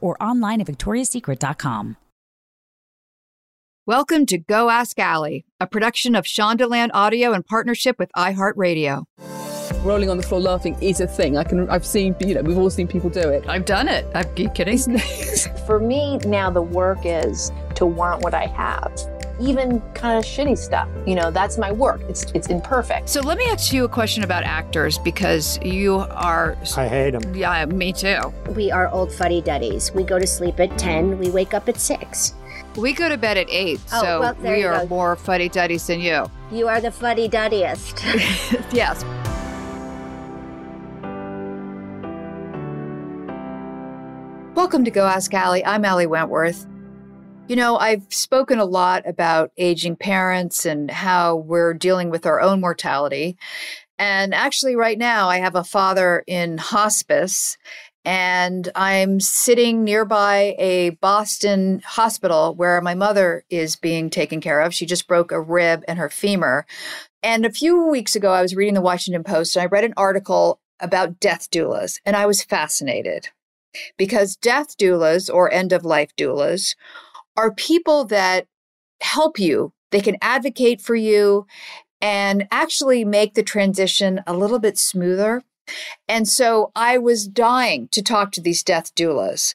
or online at victoriassecret.com. Welcome to Go Ask Ali, a production of Shondaland Audio in partnership with iHeartRadio. Rolling on the floor laughing is a thing. I can. I've seen. You know, we've all seen people do it. I've done it. I'm you kidding. For me now, the work is to want what I have even kind of shitty stuff. You know, that's my work. It's it's imperfect. So let me ask you a question about actors because you are. I hate them. Yeah, me too. We are old fuddy duddies. We go to sleep at ten. We wake up at six. We go to bed at eight, oh, so well, we are go. more fuddy duddies than you. You are the fuddy duddiest. yes. Welcome to Go Ask Ali. I'm Ali Wentworth. You know, I've spoken a lot about aging parents and how we're dealing with our own mortality. And actually, right now, I have a father in hospice, and I'm sitting nearby a Boston hospital where my mother is being taken care of. She just broke a rib and her femur. And a few weeks ago, I was reading the Washington Post and I read an article about death doulas, and I was fascinated because death doulas or end of life doulas are people that help you. They can advocate for you and actually make the transition a little bit smoother. And so I was dying to talk to these death doulas.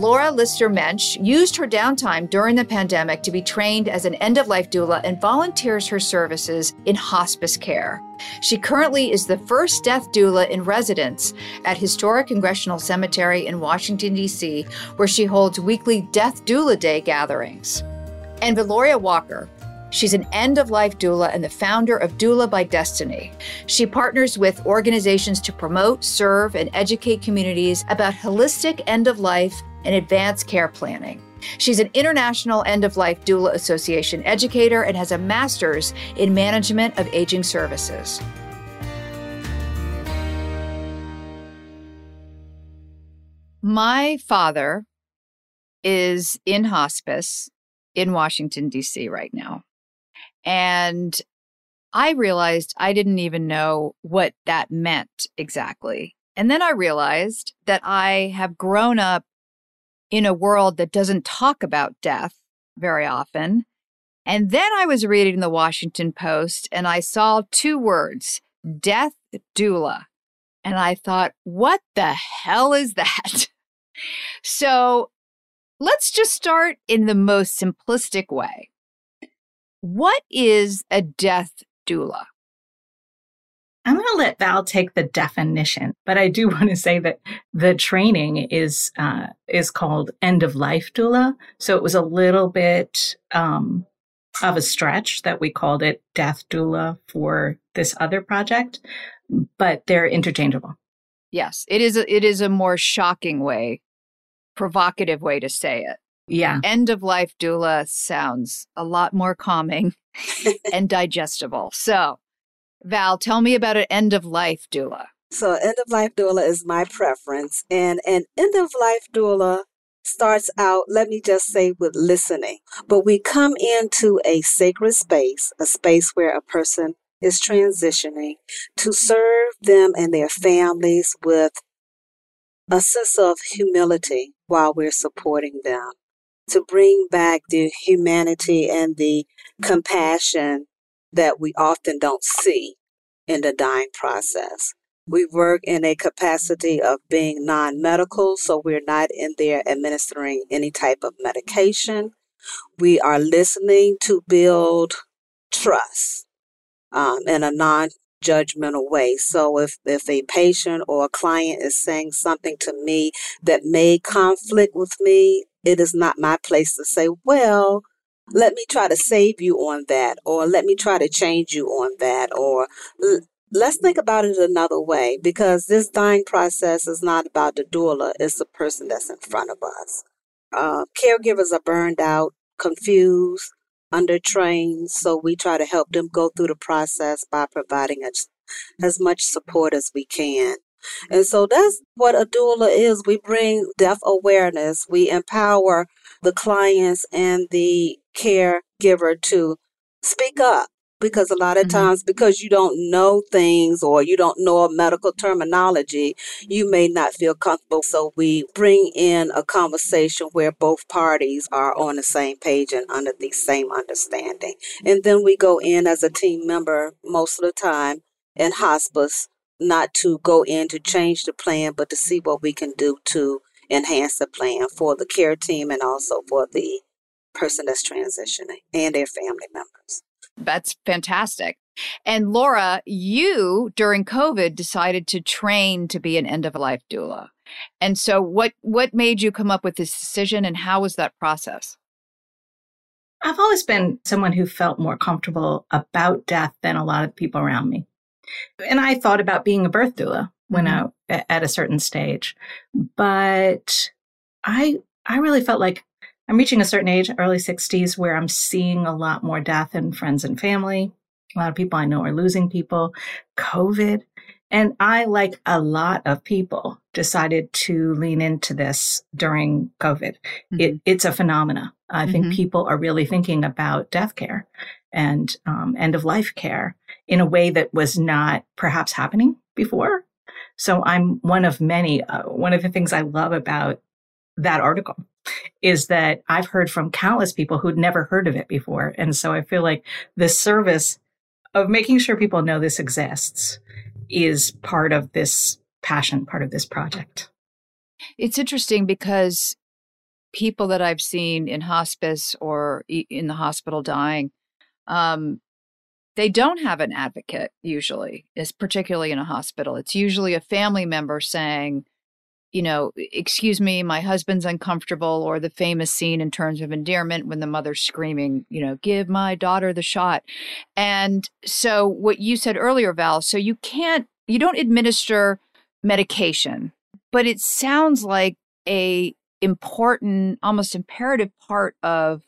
Laura Lyster-Mensh used her downtime during the pandemic to be trained as an end of life doula and volunteers her services in hospice care. She currently is the first death doula in residence at Historic Congressional Cemetery in Washington, D.C., where she holds weekly Death Doula Day gatherings. And Valoria Walker, She's an end of life doula and the founder of Doula by Destiny. She partners with organizations to promote, serve, and educate communities about holistic end of life and advanced care planning. She's an International End of Life Doula Association educator and has a master's in management of aging services. My father is in hospice in Washington, D.C. right now. And I realized I didn't even know what that meant exactly. And then I realized that I have grown up in a world that doesn't talk about death very often. And then I was reading the Washington Post and I saw two words death doula. And I thought, what the hell is that? so let's just start in the most simplistic way. What is a death doula? I'm going to let Val take the definition, but I do want to say that the training is uh, is called end of life doula. So it was a little bit um, of a stretch that we called it death doula for this other project, but they're interchangeable. Yes, it is. A, it is a more shocking way, provocative way to say it. Yeah, end of life doula sounds a lot more calming and digestible. So Val, tell me about an end of life doula. So, end of life doula is my preference. And an end of life doula starts out, let me just say, with listening. But we come into a sacred space, a space where a person is transitioning to serve them and their families with a sense of humility while we're supporting them, to bring back the humanity and the compassion that we often don't see in the dying process. We work in a capacity of being non medical, so we're not in there administering any type of medication. We are listening to build trust um, in a non judgmental way. So if, if a patient or a client is saying something to me that may conflict with me, it is not my place to say, well, let me try to save you on that, or let me try to change you on that, or let's think about it another way because this dying process is not about the doula, it's the person that's in front of us. Uh, caregivers are burned out, confused, undertrained, so we try to help them go through the process by providing as, as much support as we can. And so that's what a doula is. We bring death awareness, we empower the clients and the caregiver to speak up because a lot of mm-hmm. times because you don't know things or you don't know a medical terminology you may not feel comfortable so we bring in a conversation where both parties are on the same page and under the same understanding and then we go in as a team member most of the time in hospice not to go in to change the plan but to see what we can do to enhance the plan for the care team and also for the person that's transitioning and their family members that's fantastic. And Laura, you during COVID decided to train to be an end of life doula. And so what what made you come up with this decision and how was that process? I've always been someone who felt more comfortable about death than a lot of people around me. And I thought about being a birth doula when mm-hmm. I at a certain stage. But I I really felt like I'm reaching a certain age, early 60s, where I'm seeing a lot more death in friends and family. A lot of people I know are losing people, COVID. And I, like a lot of people, decided to lean into this during COVID. Mm-hmm. It, it's a phenomena. I mm-hmm. think people are really thinking about death care and um, end of life care in a way that was not perhaps happening before. So I'm one of many. Uh, one of the things I love about that article is that I've heard from countless people who'd never heard of it before. And so I feel like the service of making sure people know this exists is part of this passion, part of this project. It's interesting because people that I've seen in hospice or in the hospital dying, um, they don't have an advocate usually, is particularly in a hospital. It's usually a family member saying, you know, excuse me, my husband's uncomfortable, or the famous scene in terms of endearment when the mother's screaming, you know, give my daughter the shot. And so, what you said earlier, Val, so you can't, you don't administer medication, but it sounds like a important, almost imperative part of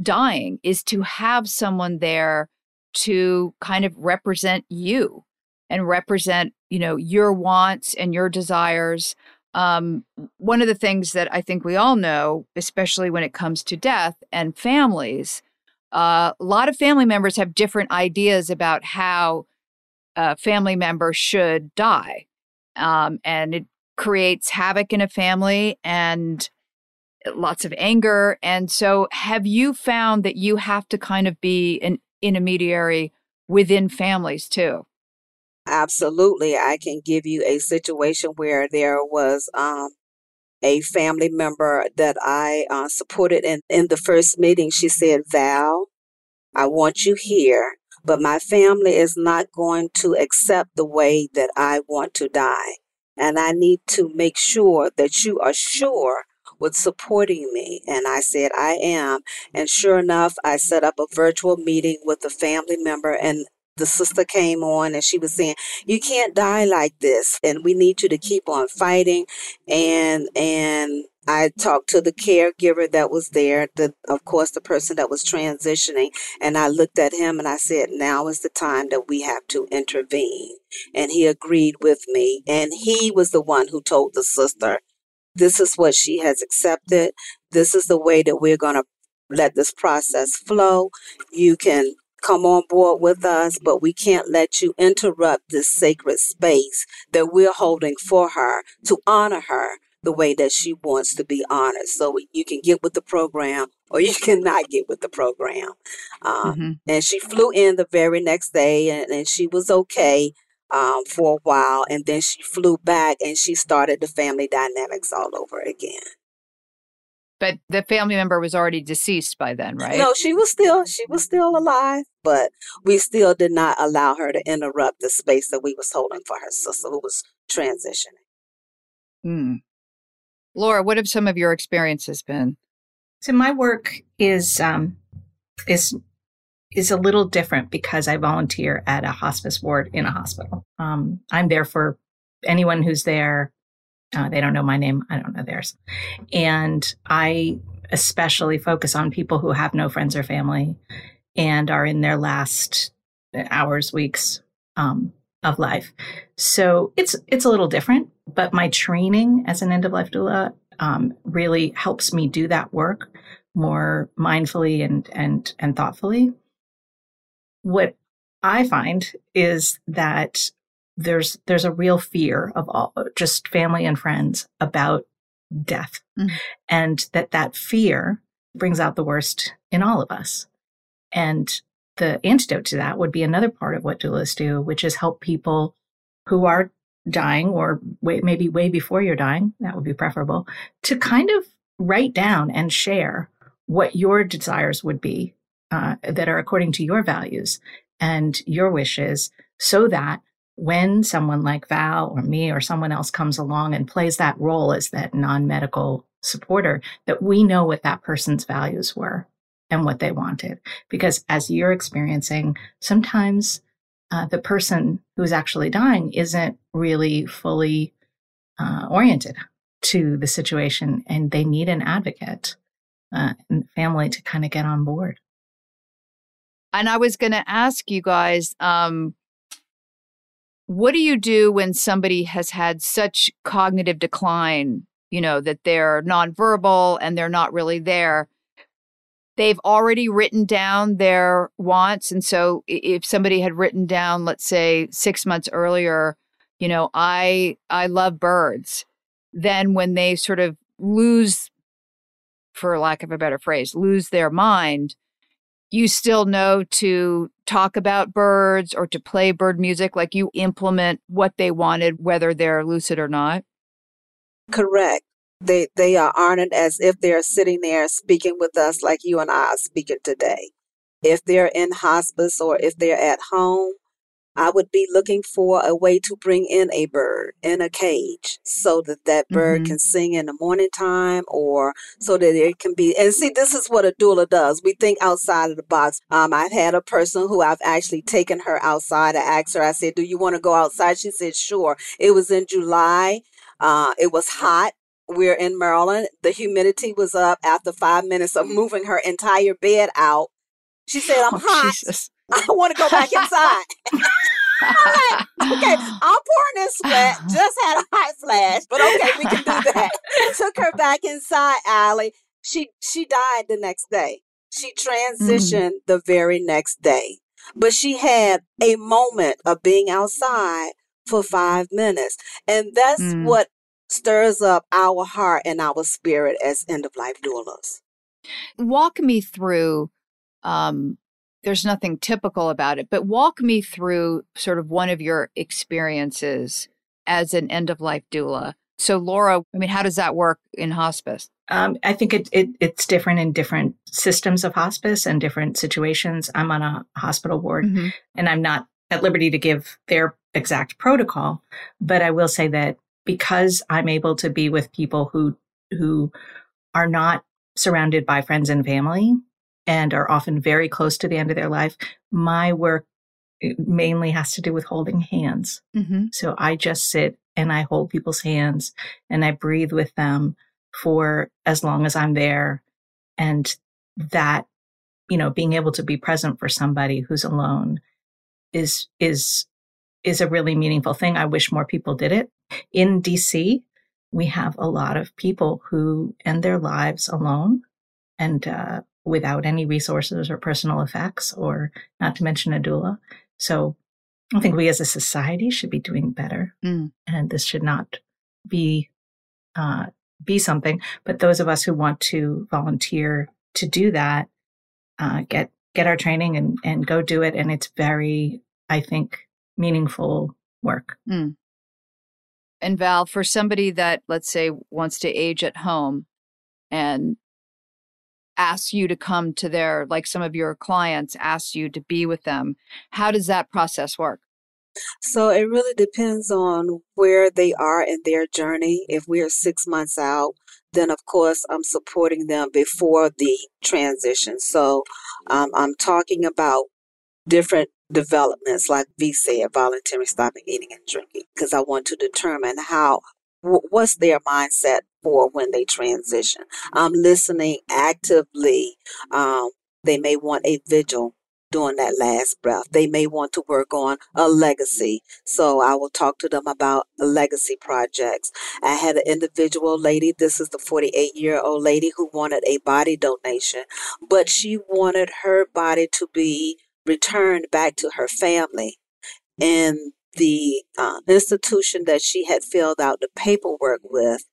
dying is to have someone there to kind of represent you and represent you know your wants and your desires um, one of the things that i think we all know especially when it comes to death and families uh, a lot of family members have different ideas about how a family member should die um, and it creates havoc in a family and lots of anger and so have you found that you have to kind of be an intermediary within families too Absolutely. I can give you a situation where there was um, a family member that I uh, supported in, in the first meeting. She said, Val, I want you here, but my family is not going to accept the way that I want to die. And I need to make sure that you are sure with supporting me. And I said, I am. And sure enough, I set up a virtual meeting with a family member and the sister came on and she was saying, "You can't die like this, and we need you to keep on fighting." And and I talked to the caregiver that was there, the of course the person that was transitioning, and I looked at him and I said, "Now is the time that we have to intervene." And he agreed with me, and he was the one who told the sister, "This is what she has accepted. This is the way that we're going to let this process flow. You can come on board with us, but we can't let you interrupt this sacred space that we're holding for her to honor her the way that she wants to be honored. So you can get with the program or you cannot get with the program. Um, mm-hmm. And she flew in the very next day and, and she was okay um, for a while. And then she flew back and she started the family dynamics all over again. But the family member was already deceased by then, right? No, she was still she was still alive, but we still did not allow her to interrupt the space that we was holding for her sister who was transitioning. Hmm. Laura, what have some of your experiences been? So my work is um, is is a little different because I volunteer at a hospice ward in a hospital. Um, I'm there for anyone who's there. Uh, they don't know my name. I don't know theirs. And I especially focus on people who have no friends or family and are in their last hours, weeks um, of life. So it's it's a little different, but my training as an end of life doula um, really helps me do that work more mindfully and and and thoughtfully. What I find is that there's there's a real fear of all just family and friends about death, mm-hmm. and that that fear brings out the worst in all of us. And the antidote to that would be another part of what doulas do, which is help people who are dying or way, maybe way before you're dying, that would be preferable, to kind of write down and share what your desires would be uh, that are according to your values and your wishes so that when someone like Val or me or someone else comes along and plays that role as that non-medical supporter, that we know what that person's values were and what they wanted. Because as you're experiencing, sometimes uh, the person who's actually dying isn't really fully uh, oriented to the situation and they need an advocate uh, and family to kind of get on board. And I was going to ask you guys, um, what do you do when somebody has had such cognitive decline, you know, that they're nonverbal and they're not really there? they've already written down their wants. And so if somebody had written down, let's say six months earlier, you know, I, I love birds, then when they sort of lose, for lack of a better phrase, lose their mind, you still know to talk about birds or to play bird music, like you implement what they wanted, whether they're lucid or not? Correct. They they are honored as if they're sitting there speaking with us like you and I are speaking today. If they're in hospice or if they're at home, I would be looking for a way to bring in a bird in a cage so that that bird mm-hmm. can sing in the morning time or so that it can be. And see, this is what a doula does. We think outside of the box. Um, I've had a person who I've actually taken her outside. I asked her, I said, Do you want to go outside? She said, Sure. It was in July. Uh, it was hot we're in Maryland. The humidity was up after five minutes of moving her entire bed out. She said, I'm oh, hot. Jesus. I want to go back inside. okay, I'm pouring in sweat. Just had a hot flash, but okay, we can do that. Took her back inside, Ali. She she died the next day. She transitioned mm. the very next day. But she had a moment of being outside for five minutes. And that's mm. what stirs up our heart and our spirit as end of life doulas. Walk me through, um, there's nothing typical about it, but walk me through sort of one of your experiences as an end of life doula. So, Laura, I mean, how does that work in hospice? Um, I think it, it, it's different in different systems of hospice and different situations. I'm on a hospital ward mm-hmm. and I'm not at liberty to give their exact protocol, but I will say that because I'm able to be with people who who are not surrounded by friends and family and are often very close to the end of their life, my work mainly has to do with holding hands. Mm-hmm. So I just sit and I hold people's hands and I breathe with them for as long as I'm there. And that, you know, being able to be present for somebody who's alone is, is, is a really meaningful thing. I wish more people did it. In DC, we have a lot of people who end their lives alone and uh, without any resources or personal effects, or not to mention a doula. So I think we as a society should be doing better, mm. and this should not be uh, be something. But those of us who want to volunteer to do that, uh, get get our training and and go do it. And it's very, I think, meaningful work. Mm. And Val, for somebody that let's say wants to age at home and asks you to come to their like some of your clients ask you to be with them how does that process work so it really depends on where they are in their journey. If we are six months out, then of course I'm supporting them before the transition. So um, I'm talking about different developments, like VSED, voluntary stopping eating and drinking, because I want to determine how what's their mindset for when they transition. I'm listening actively. Um, they may want a vigil during that last breath. They may want to work on a legacy. So I will talk to them about legacy projects. I had an individual lady, this is the 48 year old lady who wanted a body donation, but she wanted her body to be returned back to her family. And the uh, institution that she had filled out the paperwork with,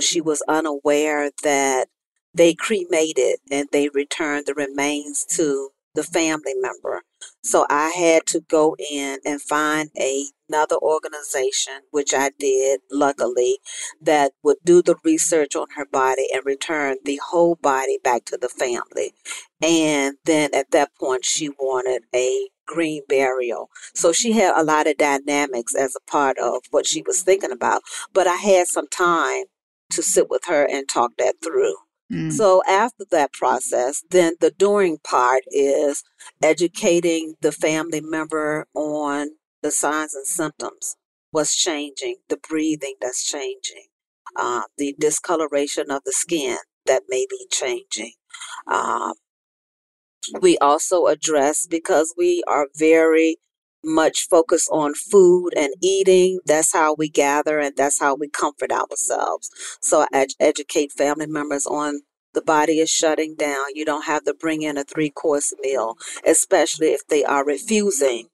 she was unaware that they cremated and they returned the remains to the family member. So I had to go in and find a, another organization, which I did, luckily, that would do the research on her body and return the whole body back to the family. And then at that point, she wanted a green burial. So she had a lot of dynamics as a part of what she was thinking about. But I had some time to sit with her and talk that through. Mm. So after that process, then the doing part is educating the family member on the signs and symptoms, what's changing, the breathing that's changing, uh, the discoloration of the skin that may be changing. Um, we also address because we are very much focus on food and eating. That's how we gather and that's how we comfort ourselves. So I ed- educate family members on the body is shutting down. You don't have to bring in a three course meal, especially if they are refusing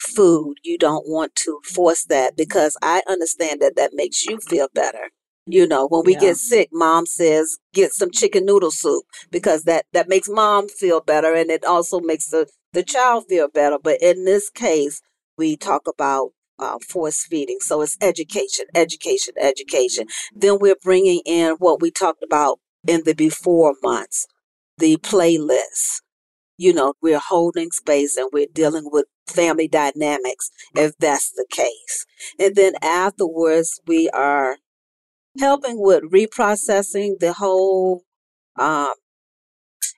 food. You don't want to force that because I understand that that makes you feel better. You know, when we Yeah. get sick, mom says get some chicken noodle soup because that that makes mom feel better and it also makes the the child feel better. But in this case, we talk about uh, force feeding. So it's education, education, education. Then we're bringing in what we talked about in the before months, the playlist. You know, we're holding space and we're dealing with family dynamics if that's the case. And then afterwards, we are helping with reprocessing the whole um,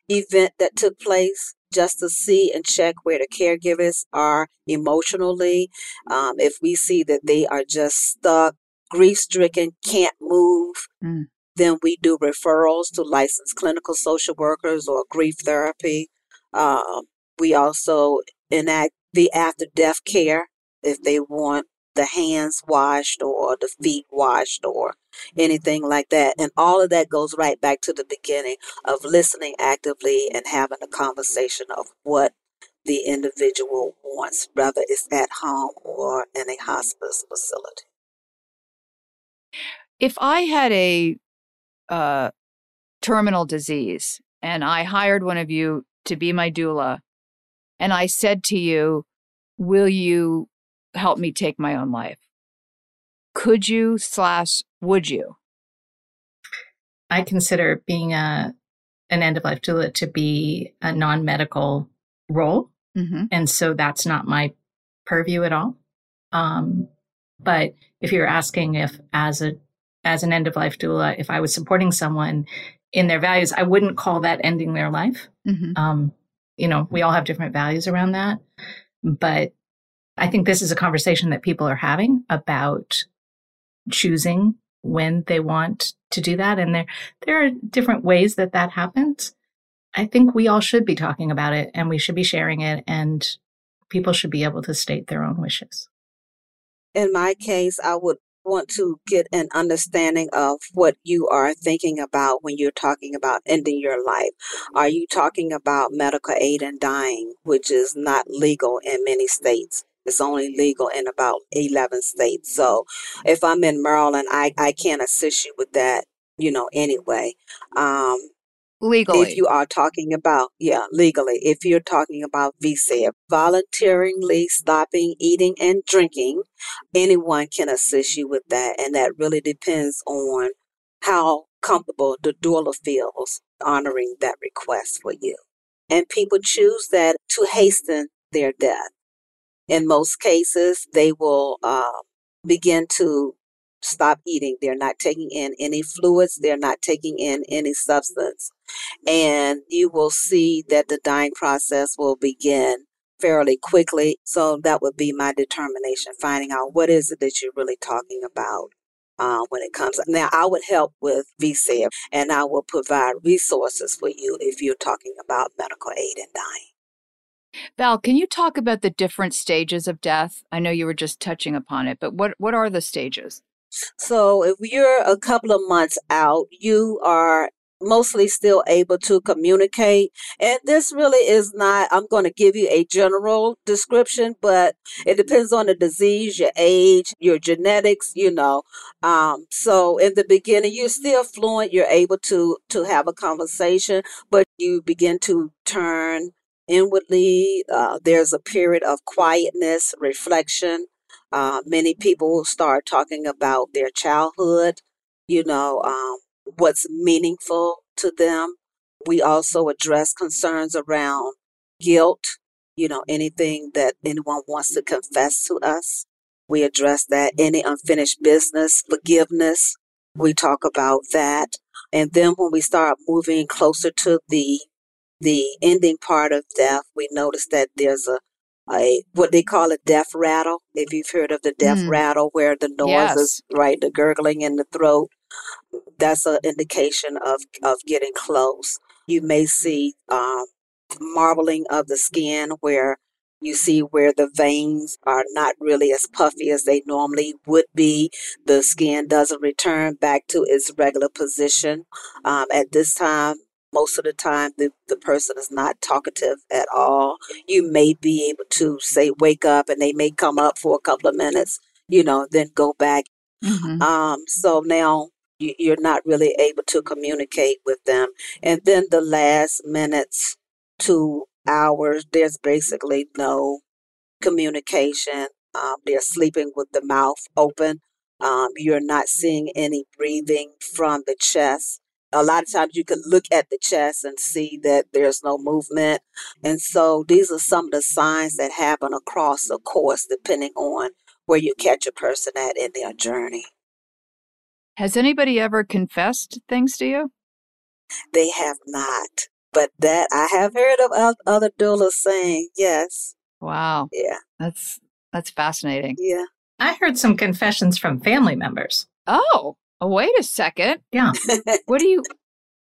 event that took place just to see and check where the caregivers are emotionally. Um, if we see that they are just stuck, grief stricken, can't move, Mm. then we do referrals to licensed clinical social workers or grief therapy. Um, we also enact the after death care if they want the hands washed or the feet washed or anything like that. And all of that goes right back to the beginning of listening actively and having a conversation of what the individual wants, whether it's at home or in a hospice facility. If I had a uh, terminal disease and I hired one of you to be my doula, and I said to you, Will you help me take my own life? Could you slash would you? I consider being a an end of life doula to be a non medical role, Mm-hmm. and so that's not my purview at all. Um, but if you're asking if, as a as an end of life doula, if I was supporting someone in their values, I wouldn't call that ending their life. Mm-hmm. Um, you know, we all have different values around that, but I think this is a conversation that people are having about choosing when they want to do that. And there, there are different ways that that happens. I think we all should be talking about it and we should be sharing it and people should be able to state their own wishes. In my case, I would want to get an understanding of what you are thinking about when you're talking about ending your life. Are you talking about medical aid and dying, which is not legal in many states? It's only legal in about 11 states. So if I'm in Maryland, I, I can't assist you with that, you know, anyway. Um, legally. If you are talking about, yeah, legally, if you're talking about VSED, voluntarily stopping eating and drinking, anyone can assist you with that. And that really depends on how comfortable the doula feels honoring that request for you. And people choose that to hasten their death. In most cases, they will uh, begin to stop eating. They're not taking in any fluids, they're not taking in any substance. And you will see that the dying process will begin fairly quickly. So that would be my determination, finding out what is it that you're really talking about. Uh, when it comes now, I would help with VSED and I will provide resources for you if you're talking about medical aid and dying. Val, can you talk about the different stages of death? I know you were just touching upon it, but what, what are the stages? So if you're a couple of months out, you are mostly still able to communicate. And this really is not, I'm going to give you a general description, but it depends on the disease, your age, your genetics, you know. Um, so in the beginning, you're still fluent, you're able to, to have a conversation, but you begin to turn inwardly. Uh, there's a period of quietness, reflection. Uh, many people will start talking about their childhood, you know, um, what's meaningful to them. We also address concerns around guilt, you know, anything that anyone wants to confess to us. We address that, any unfinished business, forgiveness. We talk about that. And then when we start moving closer to the the ending part of death, we notice that there's a a what they call a death rattle. If you've heard of the death mm. rattle, where the noise yes. is right, the gurgling in the throat, that's an indication of of getting close. You may see um, marbling of the skin, where you see where the veins are not really as puffy as they normally would be. The skin doesn't return back to its regular position. Um, at this time, most of the time the, the person is not talkative at all. You may be able to say wake up and they may come up for a couple of minutes, you know, then go back. Mm-hmm. Um, so now you, you're not really able to communicate with them. And then the last minutes to hours, there's basically no communication. Um, they're sleeping with the mouth open. Um, you're not seeing any breathing from the chest a lot of times you can look at the chest and see that there's no movement. And so these are some of the signs that happen across the course, depending on where you catch a person at in their journey. Has anybody ever confessed things to you? They have not. But that I have heard of other doulas saying yes. Wow. Yeah. That's that's fascinating. Yeah. I heard some confessions from family members. Oh. Oh, wait a second. Yeah. what do you,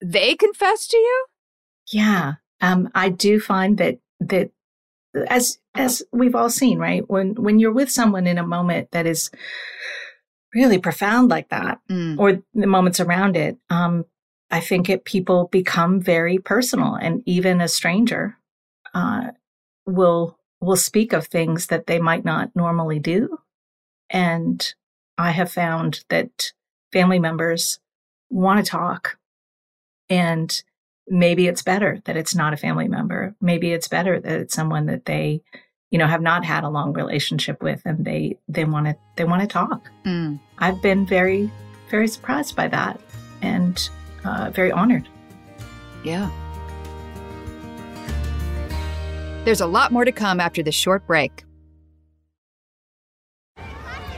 they confess to you? Yeah. Um, I do find that, that as, as we've all seen, right? When, when you're with someone in a moment that is really profound like that, mm. or the moments around it, um, I think it, people become very personal and even a stranger, uh, will, will speak of things that they might not normally do. And I have found that family members want to talk. And maybe it's better that it's not a family member. Maybe it's better that it's someone that they, you know, have not had a long relationship with and they they want to they want to talk. Mm. I've been very very surprised by that and uh, very honored. Yeah. There's a lot more to come after this short break.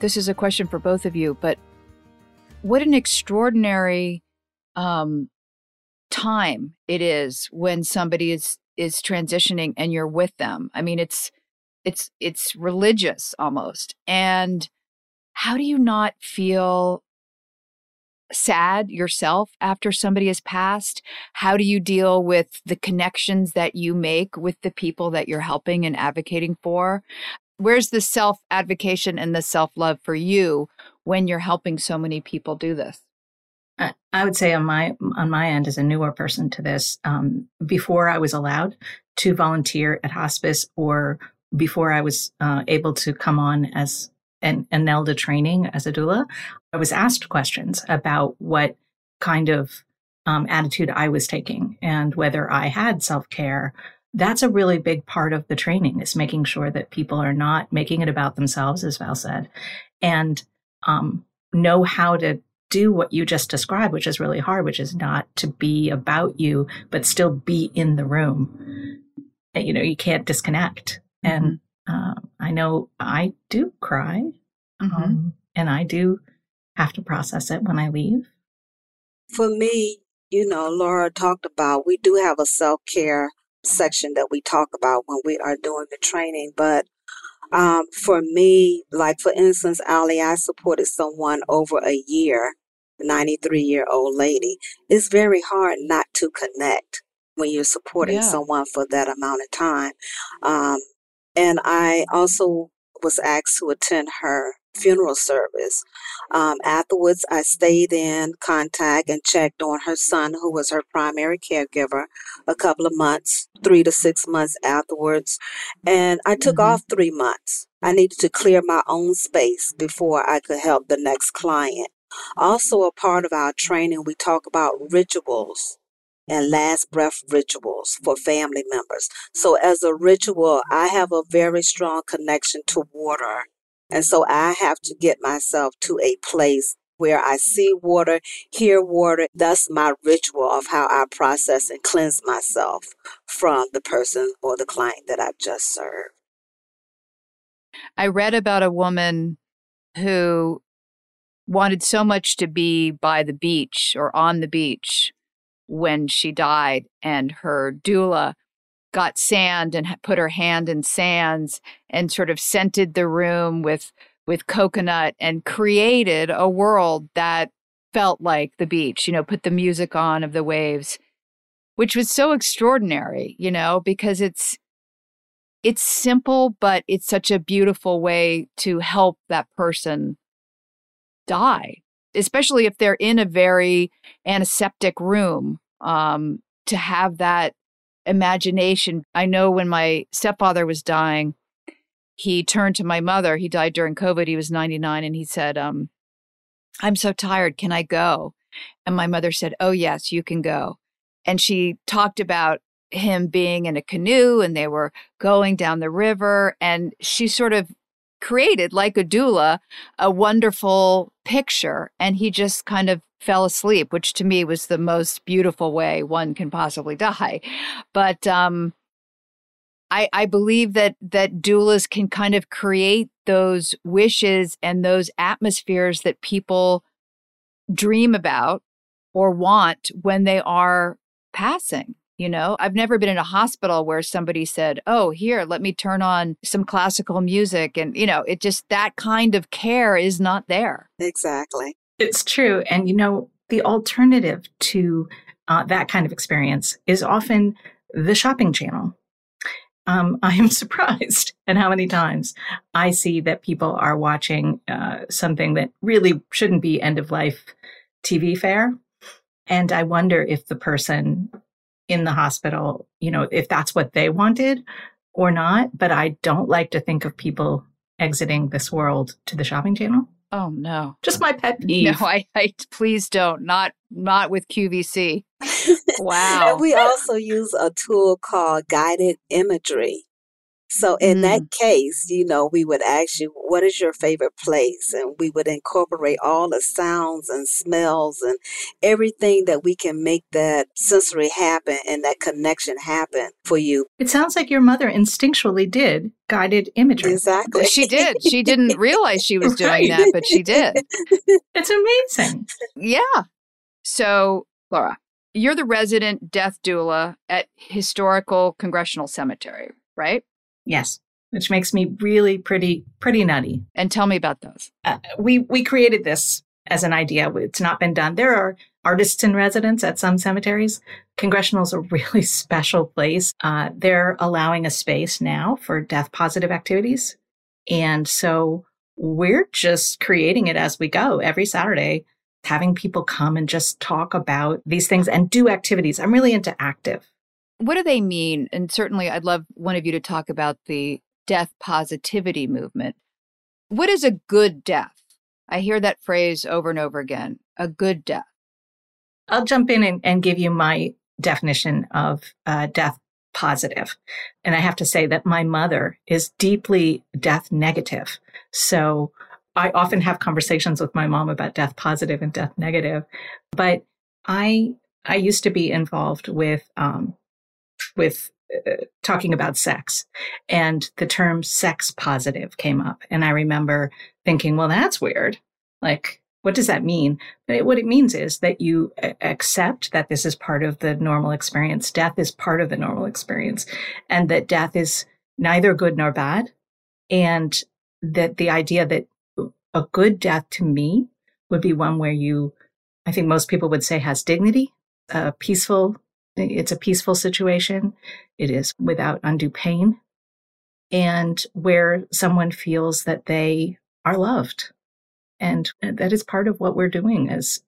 this is a question for both of you, but what an extraordinary um, time it is when somebody is is transitioning and you're with them. I mean, it's it's it's religious almost. And how do you not feel sad yourself after somebody has passed? How do you deal with the connections that you make with the people that you're helping and advocating for? Where's the self advocation and the self love for you when you're helping so many people do this? I would say on my on my end as a newer person to this, um, before I was allowed to volunteer at hospice or before I was uh, able to come on as an, an INELDA training as a doula, I was asked questions about what kind of um, attitude I was taking and whether I had self care. That's a really big part of the training is making sure that people are not making it about themselves, as Val said, and um, know how to do what you just described, which is really hard, which is not to be about you, but still be in the room. And, you know, you can't disconnect. Mm-hmm. And uh, I know I do cry, mm-hmm. um, and I do have to process it when I leave. For me, you know, Laura talked about we do have a self care section that we talk about when we are doing the training, but um, for me, like for instance, Ali, I supported someone over a year, 93 year old lady. It's very hard not to connect when you're supporting yeah. someone for that amount of time. Um, and I also was asked to attend her funeral service. Um, afterwards, I stayed in contact and checked on her son, who was her primary caregiver, a couple of months, three to six months afterwards. And I took mm-hmm. off three months. I needed to clear my own space before I could help the next client. Also, a part of our training, we talk about rituals and last breath rituals for family members. So, as a ritual, I have a very strong connection to water. And so, I have to get myself to a place where I see water, hear water. That's my ritual of how I process and cleanse myself from the person or the client that I've just served. I read about a woman who wanted so much to be by the beach or on the beach when she died, and her doula got sand and put her hand in sands and sort of scented the room with with coconut and created a world that felt like the beach you know put the music on of the waves which was so extraordinary you know because it's it's simple but it's such a beautiful way to help that person die especially if they're in a very antiseptic room, um, to have that imagination. I know when my stepfather was dying, he turned to my mother. He died during COVID. He was 99, and he said, um, I'm so tired. Can I go? And my mother said, Oh, yes, you can go. And she talked about him being in a canoe and they were going down the river. And she sort of created, like a doula, a wonderful picture. And he just kind of fell asleep, which to me was the most beautiful way one can possibly die. But um, I, I believe that that doulas can kind of create those wishes and those atmospheres that people dream about or want when they are passing. You know, I've never been in a hospital where somebody said, Oh, here, let me turn on some classical music. And, you know, it just that kind of care is not there. Exactly. It's true. And, you know, the alternative to uh, that kind of experience is often the shopping channel. Um, I am surprised at how many times I see that people are watching uh, something that really shouldn't be end of life TV fare. And I wonder if the person in the hospital, you know, if that's what they wanted or not. But I don't like to think of people exiting this world to the shopping channel. Oh no. Just my pet peeve. No, I, I please don't. Not not with QVC. wow. we also use a tool called guided imagery. So in mm. that case, you know, we would ask you, what is your favorite place? And we would incorporate all the sounds and smells and everything that we can make that sensory happen and that connection happen for you. It sounds like your mother instinctually did guided imagery. Exactly. She did. She didn't realize she was doing right. that, but she did. It's amazing. Yeah. So, Laura, you're the resident death doula at Historical Congressional Cemetery, right? Yes, which makes me really pretty pretty nutty. And tell me about those. Uh, we we created this as an idea. It's not been done. There are artists in residence at some cemeteries. Congressional is a really special place. Uh, they're allowing a space now for death positive activities, and so we're just creating it as we go every Saturday. Having people come and just talk about these things and do activities. I'm really into active what do they mean? And certainly, I'd love one of you to talk about the death positivity movement. What is a good death? I hear that phrase over and over again a good death. I'll jump in and, and give you my definition of uh, death positive. And I have to say that my mother is deeply death negative. So I often have conversations with my mom about death positive and death negative. But I I used to be involved with um, with uh, talking about sex and the term sex positive came up. And I remember thinking, well, that's weird. Like, what does that mean? But what it means is that you accept that this is part of the normal experience. Death is part of the normal experience and that death is neither good nor bad. And that the idea that a good death to me would be one where you, I think most people would say has dignity, a peaceful it's a peaceful situation. It is without undue pain and where someone feels that they are loved. And that is part of what we're doing as,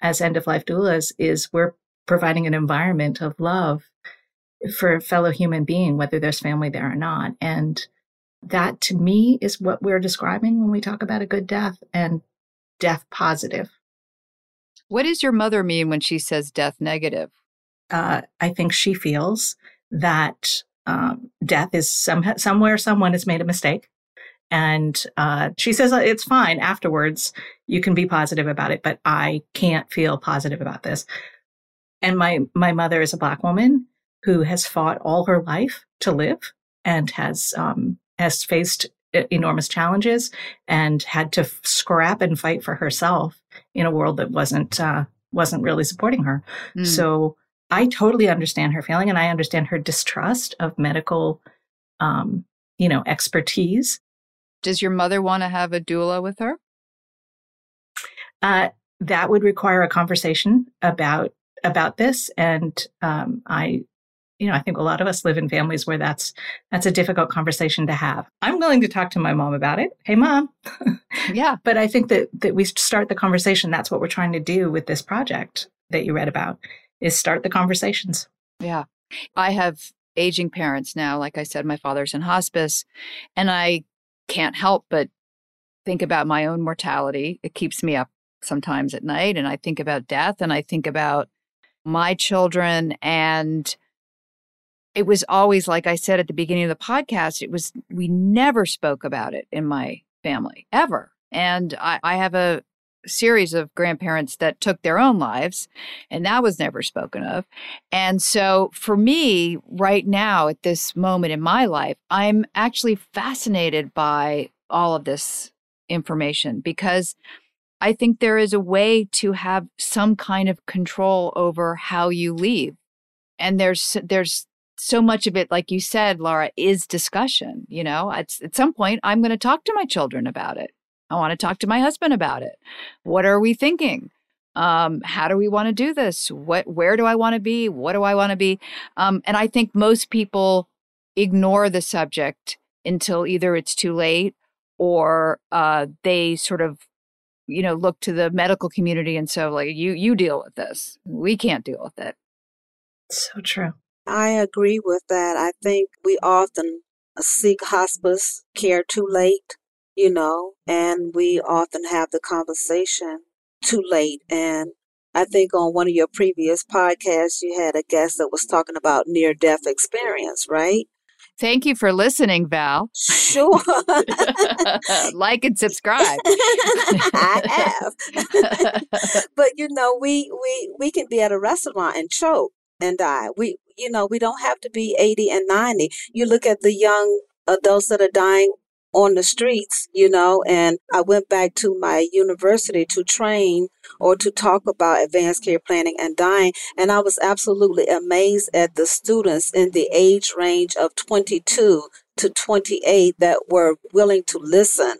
as end of life doulas is we're providing an environment of love for a fellow human being, whether there's family there or not. And that to me is what we're describing when we talk about a good death and death positive. What does your mother mean when she says death negative? Uh, I think she feels that um, death is some, somewhere someone has made a mistake. And uh, she says it's fine afterwards. You can be positive about it, but I can't feel positive about this. And my my mother is a black woman who has fought all her life to live and has um, has faced enormous challenges and had to scrap and fight for herself in a world that wasn't uh, wasn't really supporting her. Mm. So I totally understand her feeling and I understand her distrust of medical, um, you know, expertise. Does your mother want to have a doula with her? Uh, that would require a conversation about about this, and um, I, you know, I think a lot of us live in families where that's that's a difficult conversation to have. I'm willing to talk to my mom about it. Hey, mom. yeah. But I think that that we start the conversation. That's what we're trying to do with this project that you read about is start the conversations. Yeah. I have aging parents now. Like I said, my father's in hospice, and I can't help but think about my own mortality. It keeps me up sometimes at night, and I think about death, and I think about my children and it was always, like I said at the beginning of the podcast, it was, we never spoke about it in my family ever. And I, I have a series of grandparents that took their own lives, and that was never spoken of. And so for me, right now, at this moment in my life, I'm actually fascinated by all of this information because I think there is a way to have some kind of control over how you leave. And there's there's so much of it, like you said, Laura, is discussion. You know, at, at some point, I'm going to talk to my children about it. I want to talk to my husband about it. What are we thinking? Um, how do we want to do this? What, where do I want to be? What do I want to be? Um, and I think most people ignore the subject until either it's too late or uh, they sort of you know look to the medical community and so like you you deal with this we can't deal with it so true I agree with that. I think we often seek hospice care too late, you know, and we often have the conversation too late. And I think on one of your previous podcasts, you had a guest that was talking about near death experience, right? Thank you for listening, Val. Sure. like and subscribe. I have. but you know, we we we can be at a restaurant and choke and die. We you know, we don't have to be 80 and 90. You look at the young adults that are dying on the streets, you know, and I went back to my university to train or to talk about advanced care planning and dying. And I was absolutely amazed at the students in the age range of 22 to 28 that were willing to listen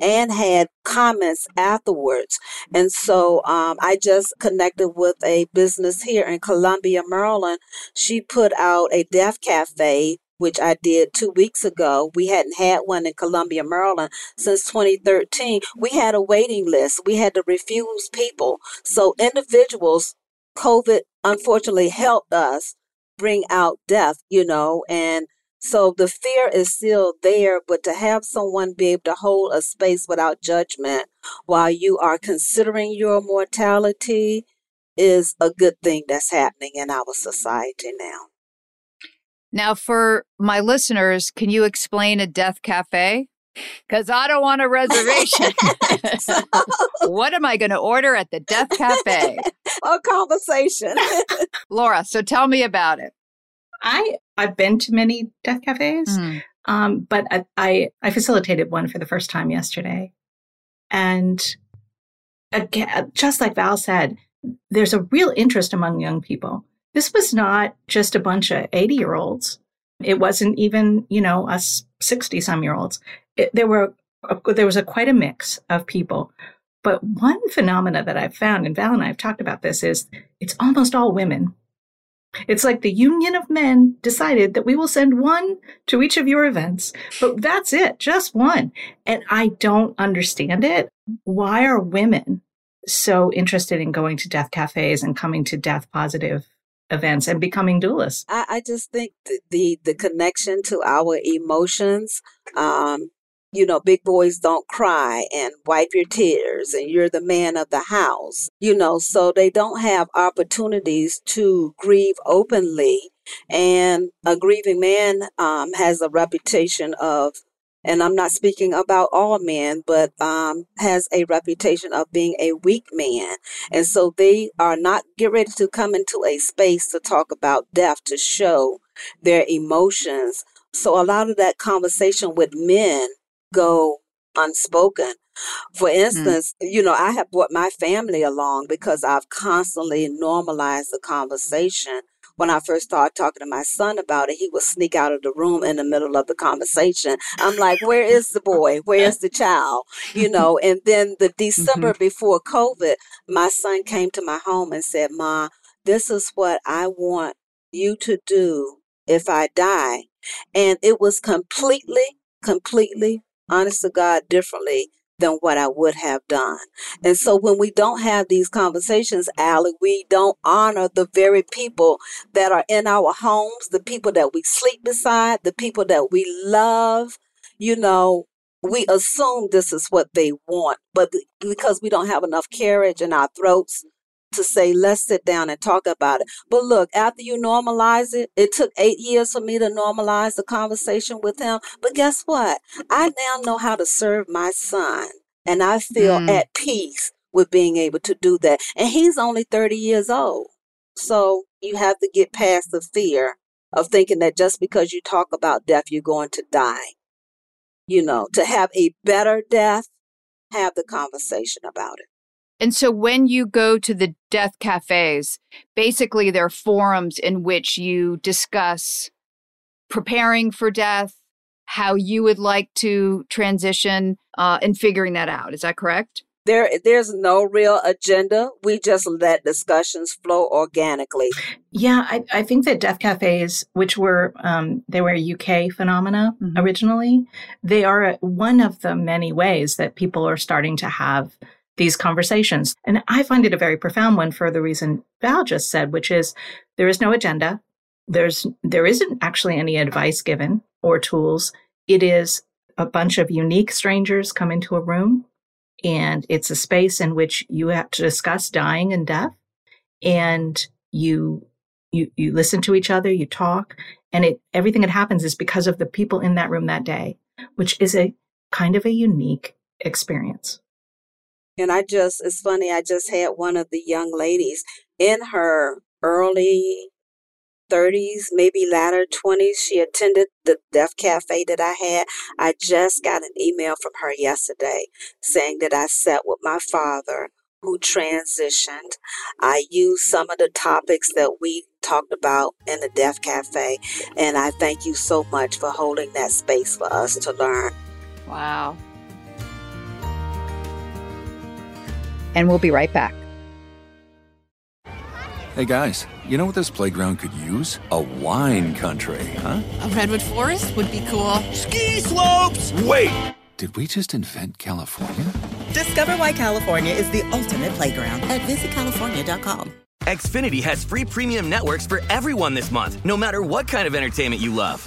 and had comments afterwards. And so um, I just connected with a business here in Columbia, Maryland. She put out a death cafe which I did two weeks ago. We hadn't had one in Columbia, Maryland since 2013. We had a waiting list. We had to refuse people. So individuals, COVID unfortunately helped us bring out death, you know, and so the fear is still there, but to have someone be able to hold a space without judgment while you are considering your mortality is a good thing that's happening in our society now. Now, for my listeners, can you explain a death cafe? Because I don't want a reservation. what am I going to order at the Death Cafe? A conversation. Laura, so tell me about it. I I've been to many death cafes, mm. um, but I, I, I facilitated one for the first time yesterday, and again, just like Val said, there's a real interest among young people. This was not just a bunch of eighty year olds. It wasn't even you know us sixty some year olds. There were uh, there was a quite a mix of people. But one phenomena that I've found, and Val and I have talked about this, is it's almost all women it's like the union of men decided that we will send one to each of your events, but that's it, just one. And I don't understand it. Why are women so interested in going to death cafes and coming to death positive events and becoming dualists? I, I just think the, the, the connection to our emotions, um, you know, big boys don't cry and wipe your tears and you're the man of the house, you know, so they don't have opportunities to grieve openly. And a grieving man um, has a reputation of, and I'm not speaking about all men, but um, has a reputation of being a weak man. And so they are not get ready to come into a space to talk about death to show their emotions. So a lot of that conversation with men go unspoken. For mm. instance, mm. you know, I have brought my family along because I've constantly normalized the conversation. When I first started talking to my son about it, he would sneak out of the room in the middle of the conversation. I'm like, where is the boy? Where's the child? You know, and then the December mm-hmm. before COVID, my son came to my home and said, Ma, this is what I want you to do if I die. And it was completely, completely honest to God, differently than what I would have done. And so when we don't have these conversations, Ali, we don't honor the very people that are in our homes, the people that we sleep beside, the people that we love. You know, we assume this is what they want, but because we don't have enough carriage in our throats to say, let's sit down and talk about it. But look, after you normalize it, it took eight years for me to normalize the conversation with him. But guess what? I now know how to serve my son, and I feel Mm. at peace with being able to do that. And he's only 30 years old. So you have to get past the fear of thinking that just because you talk about death, you're going to die. You know, to have a better death, have the conversation about it. And so when you go to the death cafes, basically they're forums in which you discuss preparing for death, how you would like to transition, uh, and figuring that out. Is that correct? There, there's no real agenda. We just let discussions flow organically. Yeah, I, I think that death cafes, which were um, they were a UK phenomena originally, they are one of the many ways that people are starting to have these conversations. And I find it a very profound one for the reason Val just said, which is there is no agenda. There's there isn't actually any advice given or tools. It is a bunch of unique strangers come into a room and it's a space in which you have to discuss dying and death and you you you listen to each other you talk and it everything that happens is because of the people in that room that day which is a kind of a unique experience And I just, it's funny, I just had one of the young ladies in her early 30s, maybe latter 20s. She attended the Death Cafe that I had. I just got an email from her yesterday saying that I sat with my father who transitioned. I used some of the topics that we talked about in the Death Cafe. And I thank you so much for holding that space for us to learn. Wow. And we'll be right back. Hey guys, you know what this playground could use? A wine country, huh? A redwood forest would be cool. Ski slopes! Wait! Did we just invent California? Discover why California is the ultimate playground at visitcalifornia.com. Xfinity has free premium networks for everyone this month, no matter what kind of entertainment you love.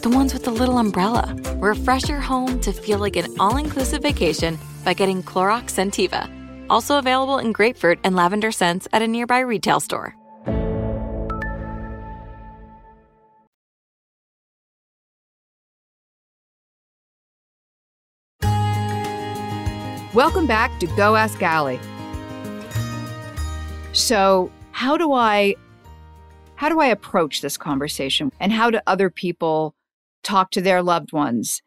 The ones with the little umbrella. Refresh your home to feel like an all inclusive vacation by getting Clorox Scentiva. Also available in grapefruit and lavender scents at a nearby retail store. Welcome back to Go Ask Ali. So, how do I how do I approach this conversation and how do other people talk to their loved ones?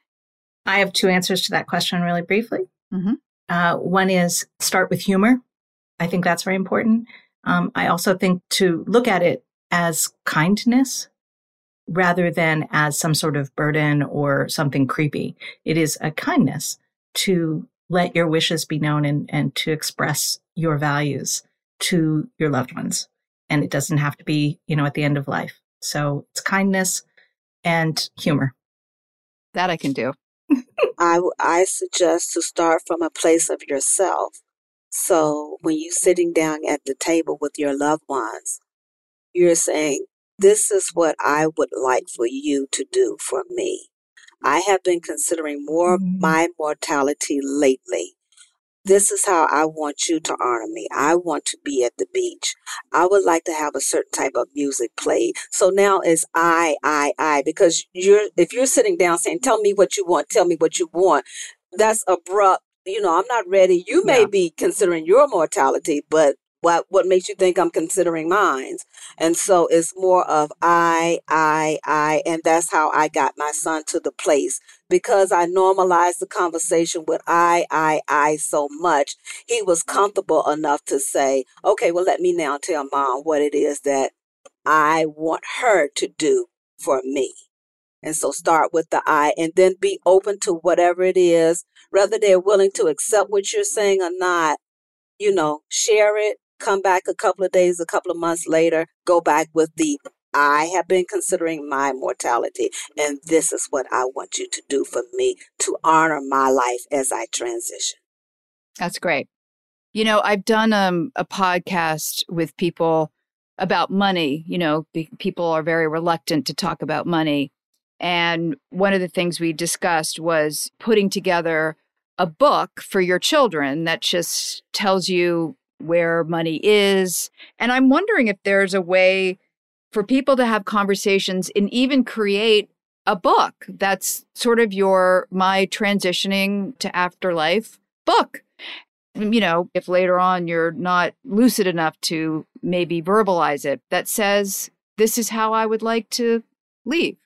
I have two answers to that question really briefly. Mhm. Uh, one is start with humor. I think that's very important. Um, I also think to look at it as kindness rather than as some sort of burden or something creepy. It is a kindness to let your wishes be known and, and to express your values to your loved ones. And it doesn't have to be, you know, at the end of life. So it's kindness and humor. That I can do. I, I suggest to start from a place of yourself. So when you're sitting down at the table with your loved ones, you're saying, This is what I would like for you to do for me. I have been considering more of mm-hmm. my mortality lately. This is how I want you to honor me. I want to be at the beach. I would like to have a certain type of music played. So now it's I, I, I, because you're, if you're sitting down saying, tell me what you want, tell me what you want, that's abrupt. You know, I'm not ready. You may be considering your mortality, but what what makes you think I'm considering mines? And so it's more of I, I, I, and that's how I got my son to the place because I normalized the conversation with I, I, I so much. He was comfortable enough to say, okay, well, let me now tell mom what it is that I want her to do for me. And so start with the I and then be open to whatever it is, whether they're willing to accept what you're saying or not. You know, share it, come back a couple of days, a couple of months later, go back with the I have been considering my mortality, and this is what I want you to do for me to honor my life as I transition. That's great. You know, I've done um, a podcast with people about money. You know, be- people are very reluctant to talk about money. And one of the things we discussed was putting together a book for your children that just tells you where money is. And I'm wondering if there's a way for people to have conversations and even create a book that's sort of your my transitioning to afterlife book. You know, if later on you're not lucid enough to maybe verbalize it, that says, this is how I would like to leave.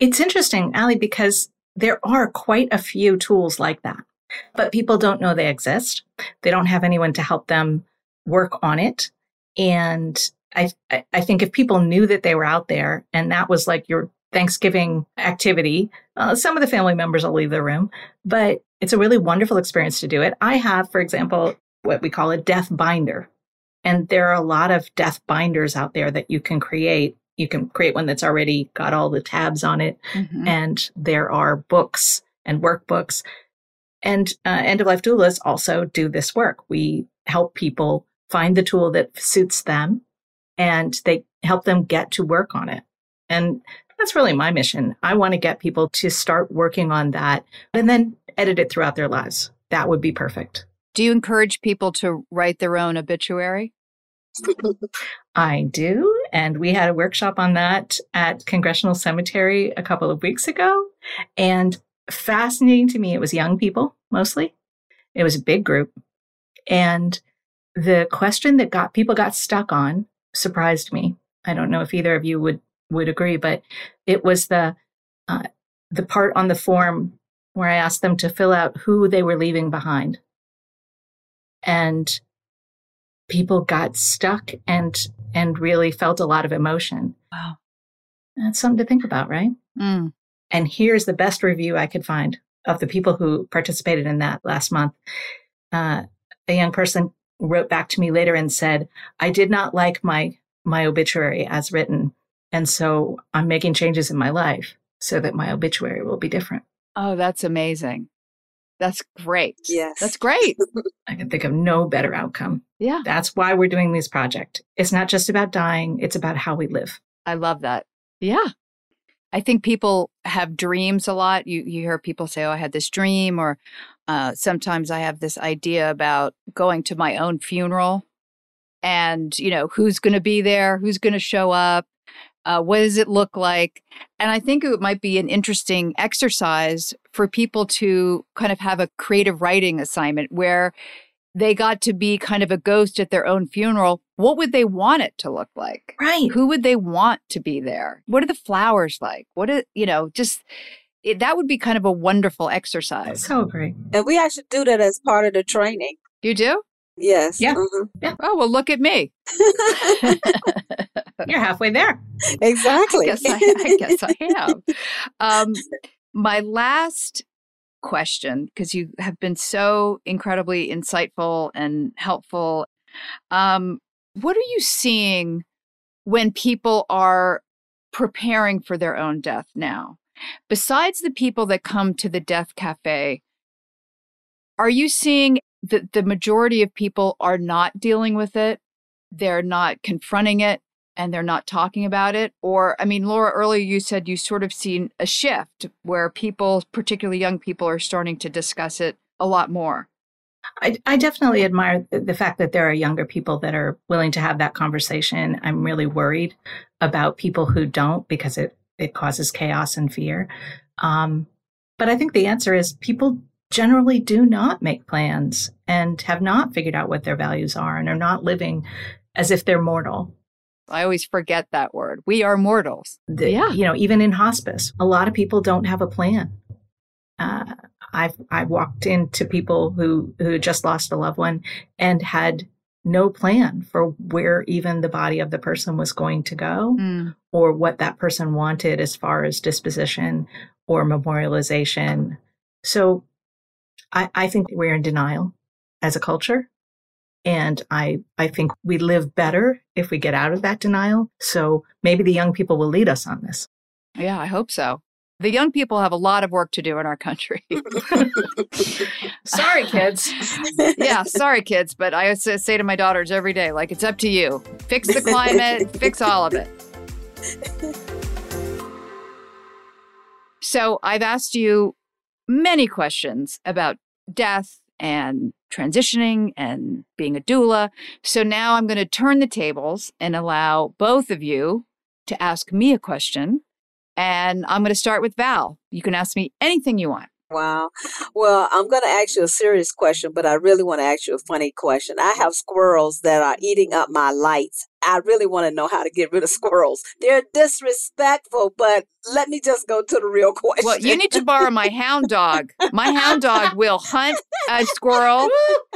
It's interesting, Ali, because there are quite a few tools like that, but people don't know they exist. They don't have anyone to help them work on it. And I, I think if people knew that they were out there and that was like your Thanksgiving activity, uh, some of the family members will leave the room, but it's a really wonderful experience to do it. I have, for example, what we call a death binder. And there are a lot of death binders out there that you can create you can create one that's already got all the tabs on it. Mm-hmm. And there are books and workbooks. And uh, end of life doulas also do this work. We help people find the tool that suits them and they help them get to work on it. And that's really my mission. I want to get people to start working on that and then edit it throughout their lives. That would be perfect. Do you encourage people to write their own obituary? I do. And we had a workshop on that at Congressional Cemetery a couple of weeks ago. And fascinating to me, it was young people mostly. It was a big group. And the question that got people got stuck on surprised me. I don't know if either of you would would agree, but it was the uh, the part on the form where I asked them to fill out who they were leaving behind. And people got stuck and and really felt a lot of emotion. Wow. That's something to think about, right? Mm. And here's the best review I could find of the people who participated in that last month. Uh, a young person wrote back to me later and said, I did not like my, my obituary as written. And so I'm making changes in my life so that my obituary will be different. Oh, that's amazing. That's great. Yes. That's great. I can think of no better outcome. Yeah. That's why we're doing this project. It's not just about dying, it's about how we live. I love that. Yeah. I think people have dreams a lot. You you hear people say, "Oh, I had this dream," or uh, sometimes I have this idea about going to my own funeral, and you know who's going to be there, who's going to show up, uh, what does it look like? And I think it might be an interesting exercise for people to kind of have a creative writing assignment where they got to be kind of a ghost at their own funeral. What would they want it to look like? Right. Who would they want to be there? What are the flowers like? What are, you know, just it, that would be kind of a wonderful exercise. So great. And we actually do that as part of the training. You do? Yes. Yeah. Uh-huh. yeah. Oh, well, look at me. You're halfway there. Exactly. I guess I, I, guess I am. Um, my last question, because you have been so incredibly insightful and helpful. Um, what are you seeing when people are preparing for their own death now? Besides the people that come to the Death Cafe, are you seeing that the majority of people are not dealing with it? They're not confronting it and they're not talking about it? Or, I mean, Laura, earlier you said you sort of seen a shift where people, particularly young people, are starting to discuss it a lot more. I, I definitely admire the fact that there are younger people that are willing to have that conversation. I'm really worried about people who don't because it, it causes chaos and fear. Um, but I think the answer is people generally do not make plans and have not figured out what their values are and are not living as if they're mortal. I always forget that word. We are mortals. The, yeah. You know, even in hospice, a lot of people don't have a plan. Uh, I've I've walked into people who who just lost a loved one and had no plan for where even the body of the person was going to go mm. or what that person wanted as far as disposition or memorialization. So I, I think we're in denial as a culture. And I, I think we live better if we get out of that denial. So maybe the young people will lead us on this. Yeah, I hope so. The young people have a lot of work to do in our country. sorry, kids. yeah, sorry, kids. But I say to my daughters every day, like, it's up to you. Fix the climate, fix all of it. So I've asked you many questions about death and transitioning and being a doula. So now I'm going to turn the tables and allow both of you to ask me a question. And I'm going to start with Val. You can ask me anything you want. Wow. Well, I'm going to ask you a serious question, but I really want to ask you a funny question. I have squirrels that are eating up my lights. I really want to know how to get rid of squirrels. They're disrespectful, but let me just go to the real question. Well, you need to borrow my hound dog. My hound dog will hunt a squirrel.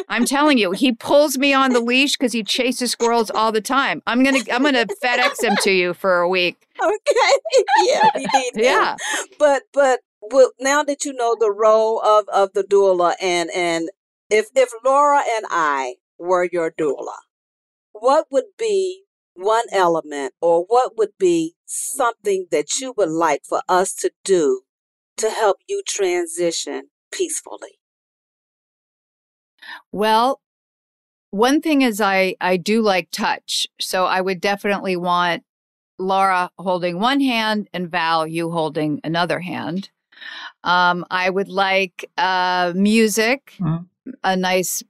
I'm telling you, he pulls me on the leash because he chases squirrels all the time. I'm gonna I'm gonna FedEx him to you for a week. Okay. Yeah, Yeah. But but well, now that you know the role of, of the doula and and if if Laura and I were your doula, what would be one element or what would be something that you would like for us to do to help you transition peacefully? Well, one thing is I I do like touch. So I would definitely want Laura holding one hand and Val you holding another hand. Um, I would like uh, music, mm-hmm. a nice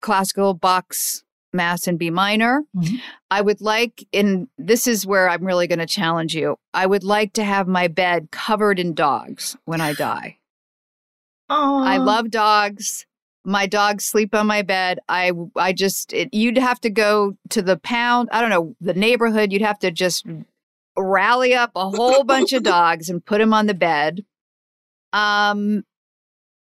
classical Bach's Mass in B minor. Mm-hmm. I would like, and this is where I'm really going to challenge you. I would like to have my bed covered in dogs when I die. Oh, I love dogs. My dogs sleep on my bed. I, I just, it, you'd have to go to the pound. I don't know the neighborhood. You'd have to just rally up a whole bunch of dogs and put them on the bed. Um,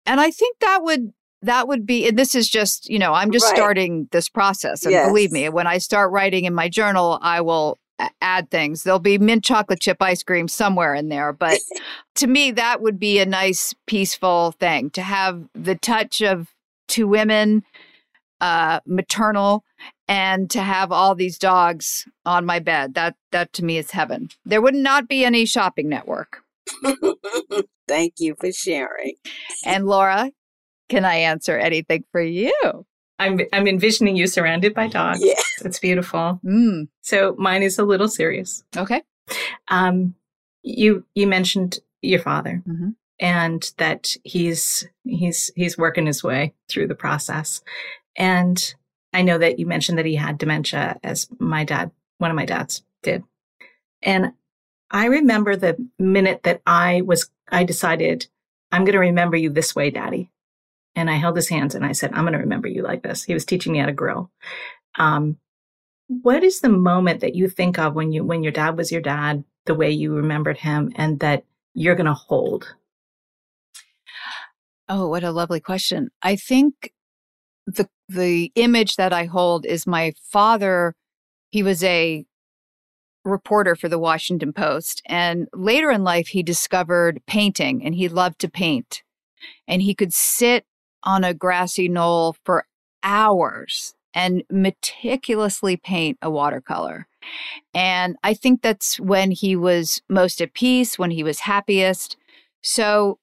and I think that would that would be and this is just you know i'm just right. starting this process and yes. believe me when i start writing in my journal i will add things there'll be mint chocolate chip ice cream somewhere in there but to me that would be a nice peaceful thing to have the touch of two women uh maternal and to have all these dogs on my bed that that to me is heaven there would not be any shopping network Thank you for sharing. And Laura, can I answer anything for you? I'm I'm envisioning you surrounded by dogs. Yeah. It's beautiful. Mm. So mine is a little serious. Okay. Um you you mentioned your father mm-hmm. and that he's he's he's working his way through the process. And I know that you mentioned that he had dementia as my dad, one of my dads did. And I remember the minute that I was, I decided, I'm going to remember you this way, daddy. And I held his hands and I said, I'm going to remember you like this. He was teaching me how to grill. Um, what is the moment that you think of when you, when your dad was your dad, the way you remembered him and that you're going to hold? Oh, what a lovely question. I think the, the image that I hold is my father. He was a reporter for the Washington Post. And later in life, he discovered painting and he loved to paint. And he could sit on a grassy knoll for hours and meticulously paint a watercolor. And I think that's when he was most at peace, when he was happiest. So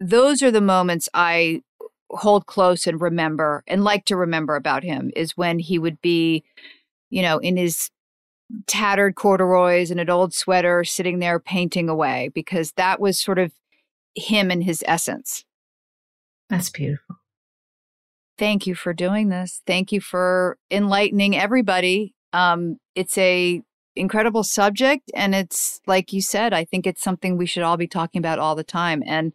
those are the moments I hold close and remember and like to remember about him is when he would be, you know, in his tattered corduroys and an old sweater sitting there painting away because that was sort of him and his essence. That's beautiful. Thank you for doing this. Thank you for enlightening everybody. Um, it's a incredible subject and it's like you said, I think it's something we should all be talking about all the time. And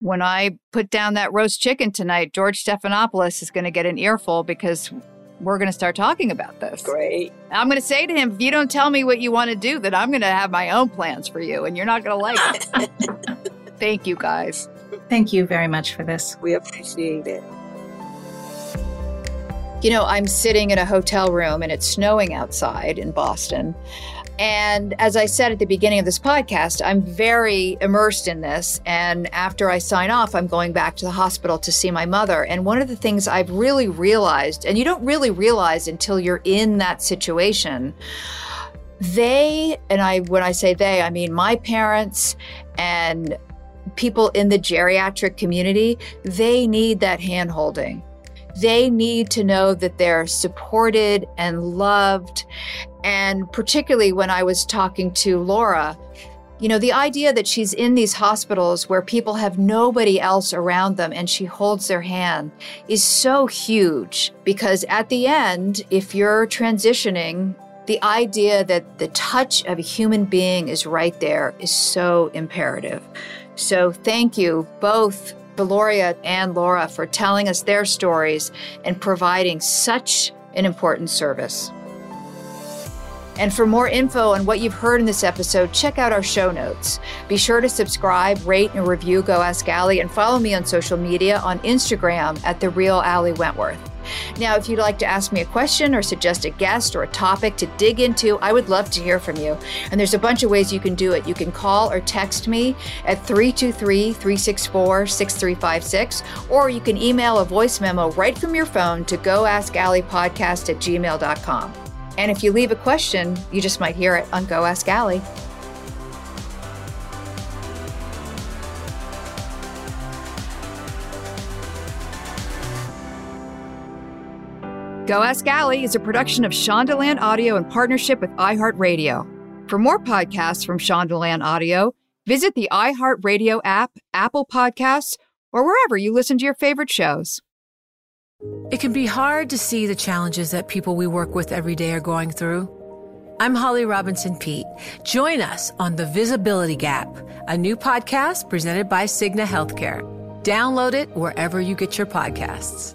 when I put down that roast chicken tonight, George Stephanopoulos is going to get an earful because we're going to start talking about this. Great. I'm going to say to him, if you don't tell me what you want to do, then I'm going to have my own plans for you and you're not going to like it. Thank you guys. Thank you very much for this. We appreciate it. You know, I'm sitting in a hotel room and it's snowing outside in Boston. And as I said at the beginning of this podcast, I'm very immersed in this. And after I sign off, I'm going back to the hospital to see my mother. And one of the things I've really realized, and you don't really realize until you're in that situation, they, and I, when I say they, I mean my parents and people in the geriatric community, they need that hand holding they need to know that they're supported and loved. And particularly when I was talking to Laura, you know, the idea that she's in these hospitals where people have nobody else around them and she holds their hand is so huge because at the end, if you're transitioning, the idea that the touch of a human being is right there is so imperative. So thank you both Valoria and Laura for telling us their stories and providing such an important service. And for more info on what you've heard in this episode, check out our show notes. Be sure to subscribe, rate, and review Go Ask Ali, and follow me on social media on Instagram at The Real Ali Wentworth. Now, if you'd like to ask me a question or suggest a guest or a topic to dig into, I would love to hear from you. And there's a bunch of ways you can do it. You can call or text me at 323 364 6356, or you can email a voice memo right from your phone to goaskalipodcast at gmail.com. And if you leave a question, you just might hear it on Go Ask Ali. Go Ask Ali is a production of Shondaland Audio in partnership with iHeartRadio. For more podcasts from Shondaland Audio, visit the iHeartRadio app, Apple Podcasts, or wherever you listen to your favorite shows. It can be hard to see the challenges that people we work with every day are going through. I'm Holly Robinson Peete. Join us on The Visibility Gap, a new podcast presented by Cigna Healthcare. Download it wherever you get your podcasts.